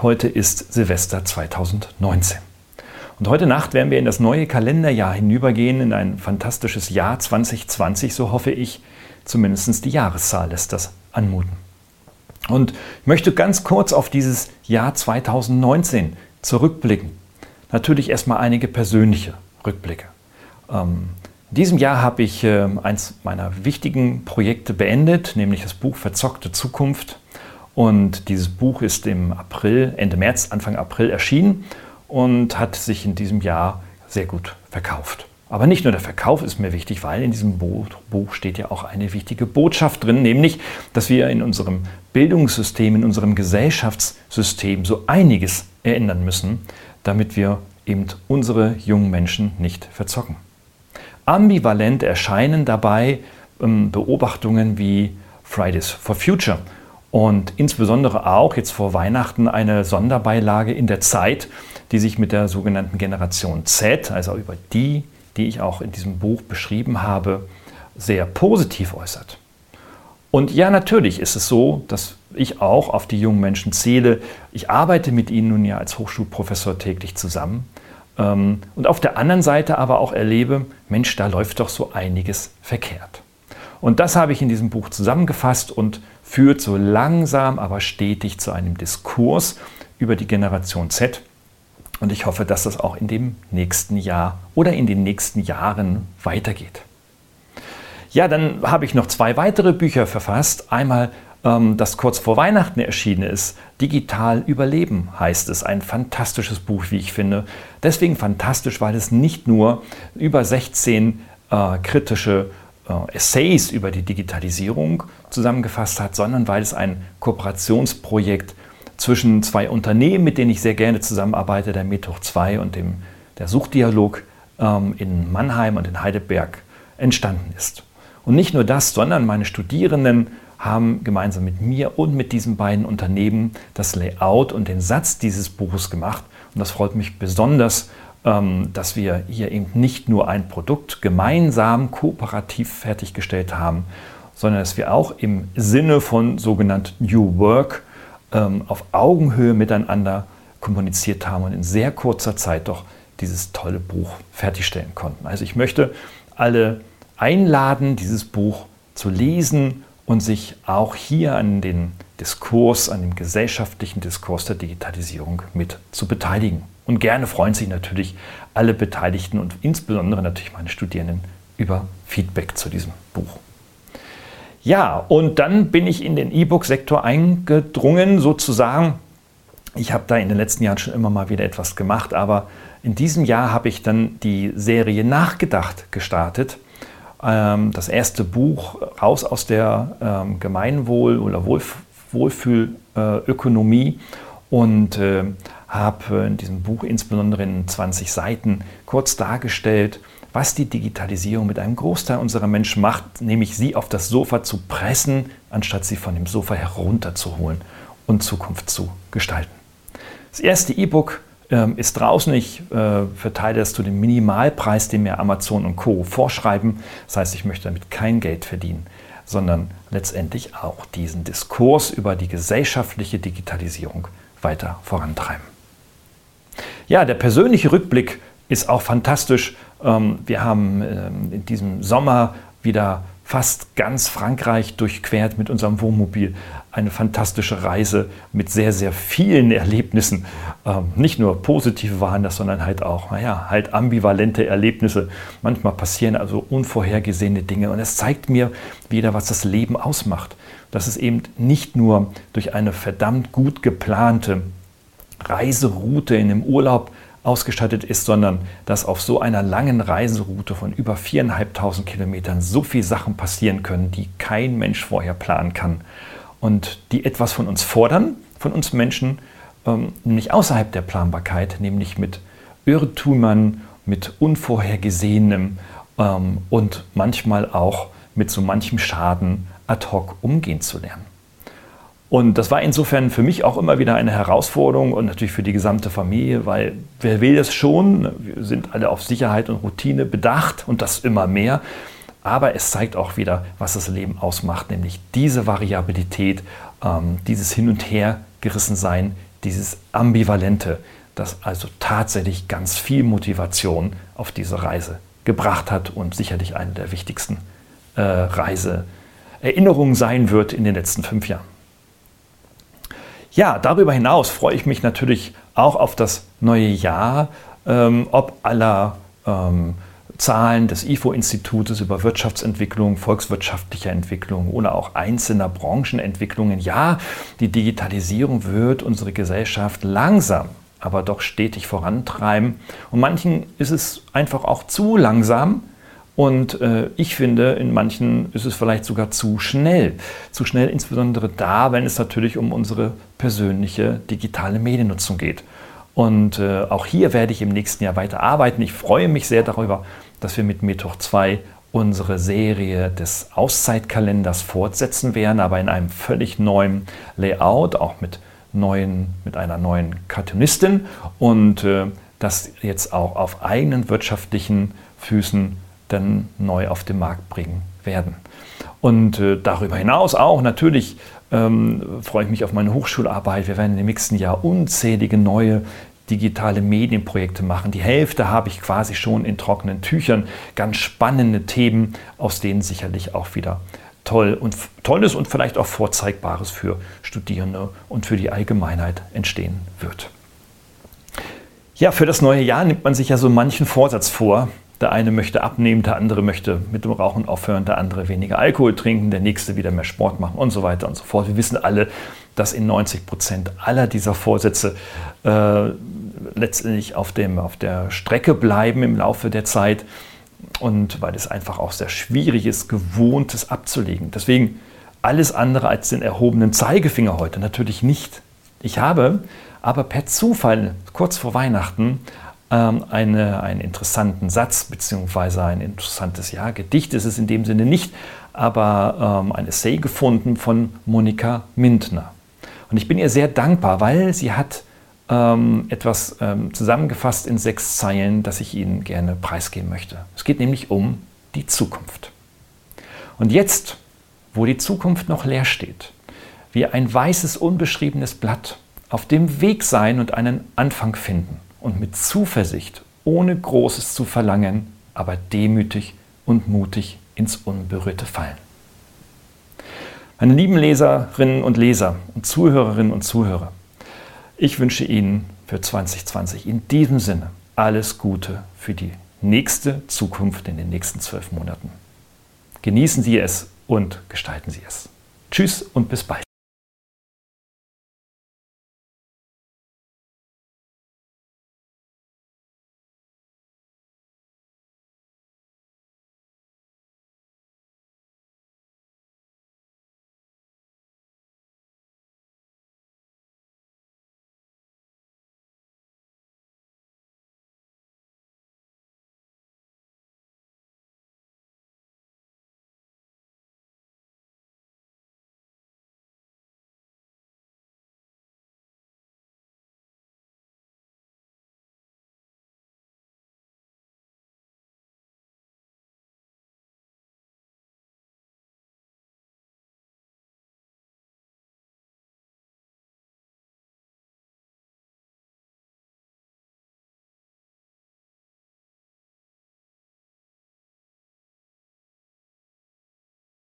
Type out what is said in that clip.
Heute ist Silvester 2019. Und heute Nacht werden wir in das neue Kalenderjahr hinübergehen, in ein fantastisches Jahr 2020, so hoffe ich. Zumindest die Jahreszahl lässt das anmuten. Und ich möchte ganz kurz auf dieses Jahr 2019 zurückblicken. Natürlich erstmal einige persönliche Rückblicke. Ähm, in diesem Jahr habe ich äh, eins meiner wichtigen Projekte beendet, nämlich das Buch Verzockte Zukunft. Und dieses Buch ist im April, Ende März, Anfang April erschienen und hat sich in diesem Jahr sehr gut verkauft. Aber nicht nur der Verkauf ist mir wichtig, weil in diesem Buch steht ja auch eine wichtige Botschaft drin, nämlich, dass wir in unserem Bildungssystem, in unserem Gesellschaftssystem so einiges ändern müssen, damit wir eben unsere jungen Menschen nicht verzocken. Ambivalent erscheinen dabei ähm, Beobachtungen wie Fridays for Future und insbesondere auch jetzt vor Weihnachten eine Sonderbeilage in der Zeit, die sich mit der sogenannten Generation Z, also über die die ich auch in diesem Buch beschrieben habe, sehr positiv äußert. Und ja, natürlich ist es so, dass ich auch auf die jungen Menschen zähle. Ich arbeite mit ihnen nun ja als Hochschulprofessor täglich zusammen. Ähm, und auf der anderen Seite aber auch erlebe, Mensch, da läuft doch so einiges verkehrt. Und das habe ich in diesem Buch zusammengefasst und führt so langsam, aber stetig zu einem Diskurs über die Generation Z, und ich hoffe, dass das auch in dem nächsten Jahr oder in den nächsten Jahren weitergeht. Ja, dann habe ich noch zwei weitere Bücher verfasst. Einmal ähm, das kurz vor Weihnachten erschienen ist. Digital Überleben heißt es. Ein fantastisches Buch, wie ich finde. Deswegen fantastisch, weil es nicht nur über 16 äh, kritische Essays über die Digitalisierung zusammengefasst hat, sondern weil es ein Kooperationsprojekt zwischen zwei Unternehmen, mit denen ich sehr gerne zusammenarbeite, der Methoch 2 und dem, der Suchdialog ähm, in Mannheim und in Heidelberg entstanden ist. Und nicht nur das, sondern meine Studierenden haben gemeinsam mit mir und mit diesen beiden Unternehmen das Layout und den Satz dieses Buches gemacht. Und das freut mich besonders, dass wir hier eben nicht nur ein Produkt gemeinsam kooperativ fertiggestellt haben, sondern dass wir auch im Sinne von sogenannten New Work ähm, auf Augenhöhe miteinander kommuniziert haben und in sehr kurzer Zeit doch dieses tolle Buch fertigstellen konnten. Also ich möchte alle einladen, dieses Buch zu lesen und sich auch hier an den Diskurs, an dem gesellschaftlichen Diskurs der Digitalisierung mit zu beteiligen. Und gerne freuen sich natürlich alle Beteiligten und insbesondere natürlich meine Studierenden über Feedback zu diesem Buch. Ja, und dann bin ich in den E-Book-Sektor eingedrungen, sozusagen. Ich habe da in den letzten Jahren schon immer mal wieder etwas gemacht, aber in diesem Jahr habe ich dann die Serie Nachgedacht gestartet. Ähm, das erste Buch raus aus der ähm, Gemeinwohl- oder Wohlfühlökonomie und äh, habe in diesem Buch insbesondere in 20 Seiten kurz dargestellt, was die Digitalisierung mit einem Großteil unserer Menschen macht, nämlich sie auf das Sofa zu pressen, anstatt sie von dem Sofa herunterzuholen und Zukunft zu gestalten. Das erste E-Book äh, ist draußen. Ich äh, verteile es zu dem Minimalpreis, den mir Amazon und Co. vorschreiben. Das heißt, ich möchte damit kein Geld verdienen, sondern letztendlich auch diesen Diskurs über die gesellschaftliche Digitalisierung weiter vorantreiben. Ja, der persönliche Rückblick ist auch fantastisch. Ähm, wir haben ähm, in diesem Sommer wieder fast ganz Frankreich durchquert mit unserem Wohnmobil. Eine fantastische Reise mit sehr, sehr vielen Erlebnissen. Ähm, nicht nur positive waren das, sondern halt auch, naja, halt ambivalente Erlebnisse. Manchmal passieren also unvorhergesehene Dinge und es zeigt mir wieder, was das Leben ausmacht. Dass es eben nicht nur durch eine verdammt gut geplante Reiseroute in dem Urlaub ausgestattet ist, sondern dass auf so einer langen Reiseroute von über viereinhalbtausend Kilometern so viele Sachen passieren können, die kein Mensch vorher planen kann und die etwas von uns fordern, von uns Menschen, ähm, nämlich außerhalb der Planbarkeit, nämlich mit Irrtümern, mit Unvorhergesehenem ähm, und manchmal auch mit so manchem Schaden ad hoc umgehen zu lernen. Und das war insofern für mich auch immer wieder eine Herausforderung und natürlich für die gesamte Familie, weil wer will es schon? Wir sind alle auf Sicherheit und Routine bedacht und das immer mehr. Aber es zeigt auch wieder, was das Leben ausmacht, nämlich diese Variabilität, ähm, dieses Hin- und Hergerissensein dieses Ambivalente, das also tatsächlich ganz viel Motivation auf diese Reise gebracht hat und sicherlich eine der wichtigsten äh, Reiseerinnerungen sein wird in den letzten fünf Jahren. Ja, darüber hinaus freue ich mich natürlich auch auf das neue Jahr, ähm, ob aller ähm, Zahlen des IFO-Institutes über Wirtschaftsentwicklung, volkswirtschaftlicher Entwicklung oder auch einzelner Branchenentwicklungen. Ja, die Digitalisierung wird unsere Gesellschaft langsam, aber doch stetig vorantreiben. Und manchen ist es einfach auch zu langsam. Und äh, ich finde, in manchen ist es vielleicht sogar zu schnell. Zu schnell insbesondere da, wenn es natürlich um unsere persönliche digitale Mediennutzung geht. Und äh, auch hier werde ich im nächsten Jahr weiter arbeiten. Ich freue mich sehr darüber, dass wir mit Mittwoch 2 unsere Serie des Auszeitkalenders fortsetzen werden, aber in einem völlig neuen Layout, auch mit, neuen, mit einer neuen Cartoonistin und äh, das jetzt auch auf eigenen wirtschaftlichen Füßen dann neu auf den Markt bringen werden. Und äh, darüber hinaus auch natürlich ähm, freue ich mich auf meine Hochschularbeit. Wir werden im nächsten Jahr unzählige neue digitale Medienprojekte machen. Die Hälfte habe ich quasi schon in trockenen Tüchern. Ganz spannende Themen, aus denen sicherlich auch wieder toll und Tolles und vielleicht auch Vorzeigbares für Studierende und für die Allgemeinheit entstehen wird. Ja, für das neue Jahr nimmt man sich ja so manchen Vorsatz vor. Der eine möchte abnehmen, der andere möchte mit dem Rauchen aufhören, der andere weniger Alkohol trinken, der nächste wieder mehr Sport machen und so weiter und so fort. Wir wissen alle, dass in 90 Prozent aller dieser Vorsätze äh, letztendlich auf, dem, auf der Strecke bleiben im Laufe der Zeit und weil es einfach auch sehr schwierig ist, Gewohntes abzulegen. Deswegen alles andere als den erhobenen Zeigefinger heute natürlich nicht. Ich habe aber per Zufall kurz vor Weihnachten ähm, eine, einen interessanten Satz bzw. ein interessantes ja, Gedicht ist es in dem Sinne nicht, aber ähm, ein Essay gefunden von Monika Mintner. Und ich bin ihr sehr dankbar, weil sie hat ähm, etwas ähm, zusammengefasst in sechs Zeilen, das ich Ihnen gerne preisgeben möchte. Es geht nämlich um die Zukunft. Und jetzt, wo die Zukunft noch leer steht, wie ein weißes, unbeschriebenes Blatt, auf dem Weg sein und einen Anfang finden und mit Zuversicht, ohne Großes zu verlangen, aber demütig und mutig ins Unberührte fallen. Meine lieben Leserinnen und Leser und Zuhörerinnen und Zuhörer, ich wünsche Ihnen für 2020 in diesem Sinne alles Gute für die nächste Zukunft in den nächsten zwölf Monaten. Genießen Sie es und gestalten Sie es. Tschüss und bis bald.